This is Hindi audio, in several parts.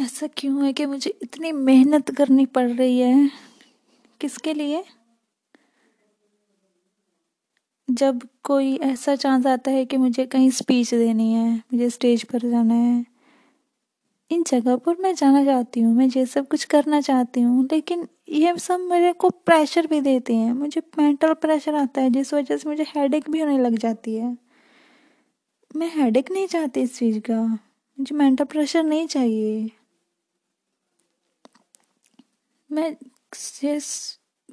ऐसा क्यों है कि मुझे इतनी मेहनत करनी पड़ रही है? किसके लिए? जब कोई ऐसा चांस आता है कि मुझे कहीं स्पीच देनी है, मुझे स्टेज पर जाना है, इन जगह पर मैं जाना चाहती हूँ, मैं ये सब कुछ करना चाहती हूँ, लेकिन ये सब मेरे को प्रेशर भी देते हैं। मुझे मेंटल प्रेशर आता है, जिस वजह से मुझे हेडेक भी होने लग जाती है। मैं हेडेक नहीं चाहती इस चीज़ का। मुझे मेंटल प्रेशर नहीं चाहिए। मैं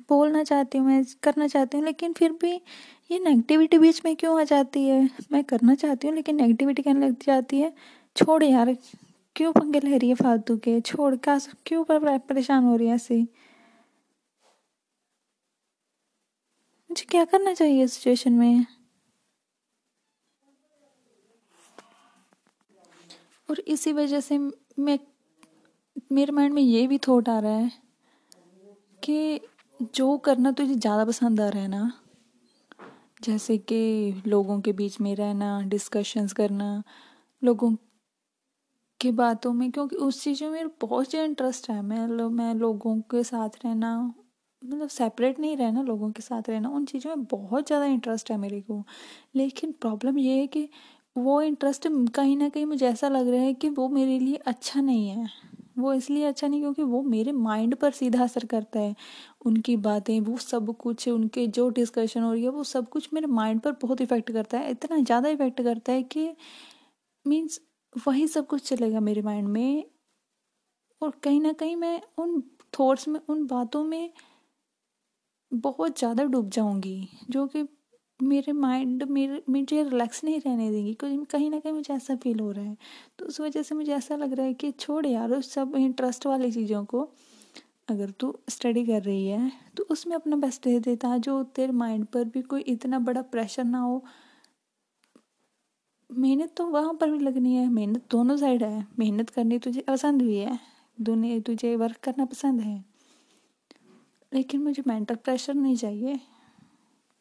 बोलना चाहती हूँ, मैं करना चाहती हूँ, लेकिन फिर भी ये नेगेटिविटी बीच में क्यों आ जाती है? मैं करना चाहती हूँ, लेकिन नेगेटिविटी कहने लग जाती है, छोड़ यार, क्यों पंगे ले रही है फालतू के? छोड़ का क्यों पर परेशान हो रही है ऐसे? मुझे क्या करना चाहिए सिचुएशन में? और इसी वजह से मैं, मेरे माइंड में ये भी थॉट आ रहा है कि जो करना तुझे ज़्यादा पसंद आ रहा है ना जैसे कि लोगों के बीच में रहना डिस्कशंस करना लोगों की बातों में क्योंकि उस चीज़ों में बहुत ज़्यादा इंटरेस्ट है। मैं लो, मैं लोगों के साथ रहना मतलब सेपरेट नहीं रहना लोगों के साथ रहना उन चीज़ों में बहुत ज़्यादा इंटरेस्ट है मेरे को। लेकिन प्रॉब्लम ये है कि वो इंटरेस्ट कहीं ना कहीं मुझे ऐसा लग रहा है कि वो मेरे लिए अच्छा नहीं है। वो इसलिए अच्छा नहीं क्योंकि वो मेरे माइंड पर सीधा असर करता है। उनकी बातें, वो सब कुछ, उनके जो डिस्कशन हो रही है, वो सब कुछ मेरे माइंड पर बहुत इफ़ेक्ट करता है। इतना ज़्यादा इफ़ेक्ट करता है कि मीन्स वही सब कुछ चलेगा मेरे माइंड में। और कहीं ना कहीं मैं उन थॉट्स में, उन बातों में बहुत ज़्यादा डूब जाऊँगी, जो कि मेरे माइंड मेरे, मुझे रिलैक्स नहीं रहने देंगी, क्योंकि कहीं ना कहीं मुझे ऐसा फील हो रहा है। तो उस वजह से मुझे ऐसा लग रहा है कि छोड़ यार, उस सब इंटरेस्ट वाली चीज़ों को अगर तू स्टडी कर रही है तो उसमें अपना बेस्ट दे देता जो तेरे माइंड पर भी कोई इतना बड़ा प्रेशर ना हो। मेहनत तो वहाँ पर भी लगनी है, मेहनत दोनों साइड है। मेहनत करनी तुझे पसंद भी है, दुनिया, तुझे वर्क करना पसंद है। लेकिन मुझे मेंटल प्रेशर नहीं चाहिए।